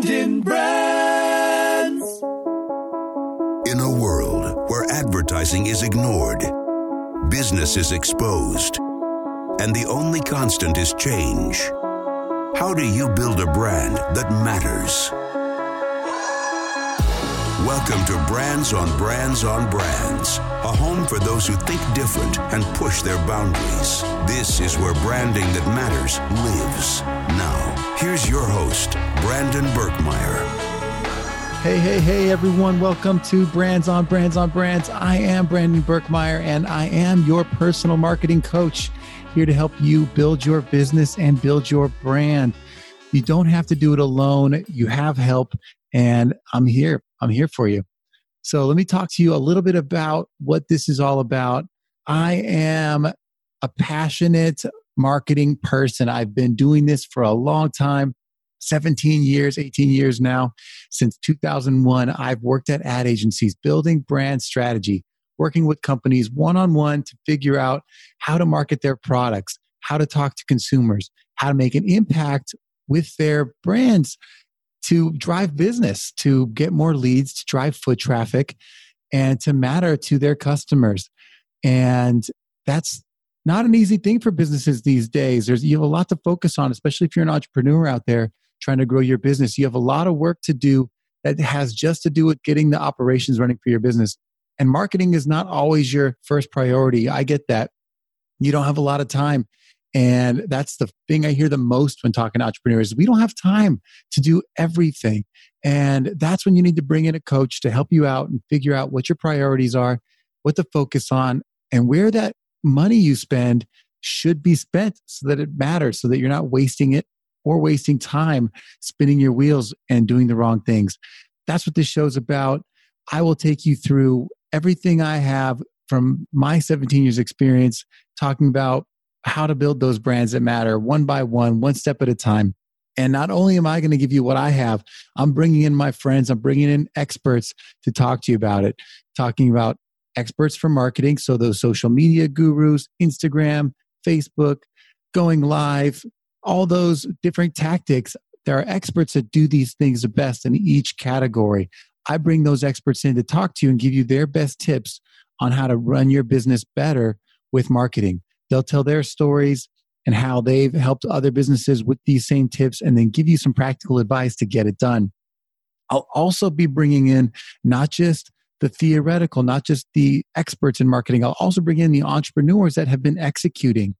Brands. In a world where advertising is ignored, business is exposed, and the only constant is change, how do you build a brand that matters? Welcome to Brands on Brands on Brands, a home for those who think different and push their boundaries. This is where branding that matters lives. Now, here's your host, Brandon Birkmeyer. Hey, hey, hey, everyone. Welcome to Brands on Brands on Brands. I am Brandon Birkmeyer, and I am your personal marketing coach here to help you build your business and build your brand. You don't have to do it alone. You have help, and I'm here. I'm here for you. So let me talk to you a little bit about what this is all about. I am a passionate marketing person. I've been doing this for a long time 17 years, 18 years now. Since 2001, I've worked at ad agencies building brand strategy, working with companies one on one to figure out how to market their products, how to talk to consumers, how to make an impact with their brands to drive business, to get more leads, to drive foot traffic, and to matter to their customers. And that's not an easy thing for businesses these days. There's you have a lot to focus on, especially if you're an entrepreneur out there trying to grow your business. You have a lot of work to do that has just to do with getting the operations running for your business. And marketing is not always your first priority. I get that. You don't have a lot of time. And that's the thing I hear the most when talking to entrepreneurs. We don't have time to do everything. And that's when you need to bring in a coach to help you out and figure out what your priorities are, what to focus on, and where that money you spend should be spent so that it matters, so that you're not wasting it or wasting time spinning your wheels and doing the wrong things. That's what this show's about. I will take you through everything I have from my 17 years experience talking about how to build those brands that matter one by one, one step at a time. And not only am I going to give you what I have, I'm bringing in my friends, I'm bringing in experts to talk to you about it, talking about experts for marketing. So, those social media gurus, Instagram, Facebook, going live, all those different tactics. There are experts that do these things the best in each category. I bring those experts in to talk to you and give you their best tips on how to run your business better with marketing. They'll tell their stories and how they've helped other businesses with these same tips and then give you some practical advice to get it done. I'll also be bringing in not just the theoretical, not just the experts in marketing. I'll also bring in the entrepreneurs that have been executing,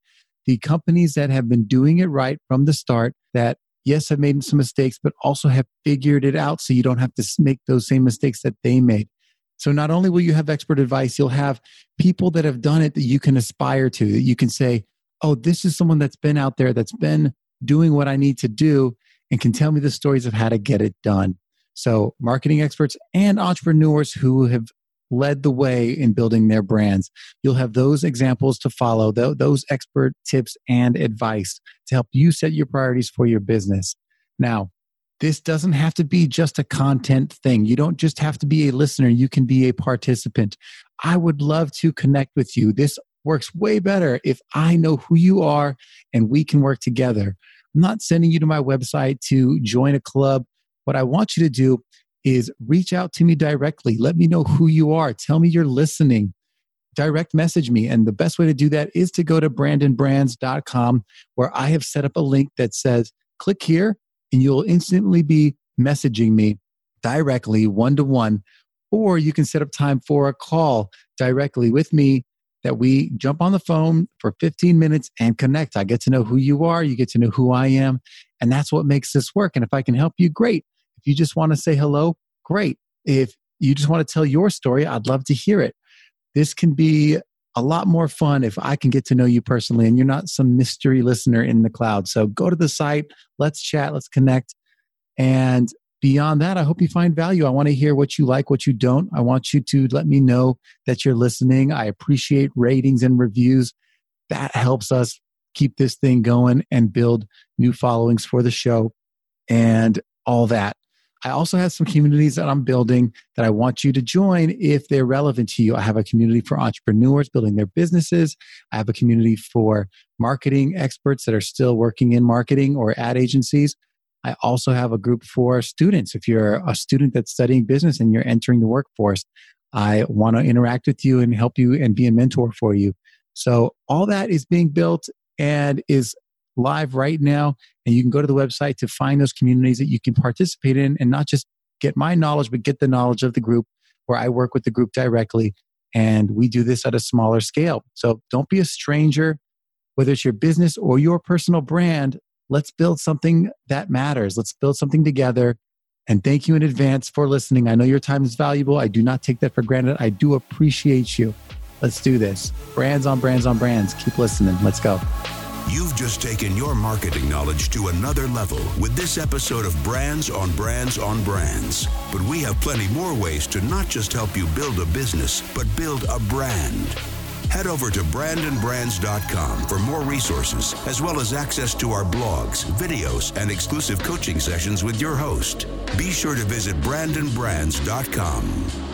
the companies that have been doing it right from the start, that yes, have made some mistakes, but also have figured it out so you don't have to make those same mistakes that they made. So not only will you have expert advice, you'll have people that have done it that you can aspire to, that you can say, oh, this is someone that's been out there, that's been doing what I need to do, and can tell me the stories of how to get it done. So, marketing experts and entrepreneurs who have led the way in building their brands. You'll have those examples to follow, those expert tips and advice to help you set your priorities for your business. Now, this doesn't have to be just a content thing. You don't just have to be a listener, you can be a participant. I would love to connect with you. This works way better if I know who you are and we can work together. I'm not sending you to my website to join a club. What I want you to do is reach out to me directly. Let me know who you are. Tell me you're listening. Direct message me. And the best way to do that is to go to brandonbrands.com where I have set up a link that says, click here and you'll instantly be messaging me directly one to one. Or you can set up time for a call directly with me that we jump on the phone for 15 minutes and connect. I get to know who you are, you get to know who I am, and that's what makes this work. And if I can help you, great. If you just want to say hello, great. If you just want to tell your story, I'd love to hear it. This can be a lot more fun if I can get to know you personally and you're not some mystery listener in the cloud. So go to the site, let's chat, let's connect. And beyond that, I hope you find value. I want to hear what you like, what you don't. I want you to let me know that you're listening. I appreciate ratings and reviews. That helps us keep this thing going and build new followings for the show and all that. I also have some communities that I'm building that I want you to join if they're relevant to you. I have a community for entrepreneurs building their businesses. I have a community for marketing experts that are still working in marketing or ad agencies. I also have a group for students. If you're a student that's studying business and you're entering the workforce, I want to interact with you and help you and be a mentor for you. So all that is being built and is live right now. And you can go to the website to find those communities that you can participate in and not just get my knowledge, but get the knowledge of the group where I work with the group directly. And we do this at a smaller scale. So don't be a stranger, whether it's your business or your personal brand. Let's build something that matters. Let's build something together. And thank you in advance for listening. I know your time is valuable. I do not take that for granted. I do appreciate you. Let's do this. Brands on brands on brands. Keep listening. Let's go. You've just taken your marketing knowledge to another level with this episode of Brands on Brands on Brands. But we have plenty more ways to not just help you build a business, but build a brand. Head over to brandonbrands.com for more resources, as well as access to our blogs, videos, and exclusive coaching sessions with your host. Be sure to visit brandonbrands.com.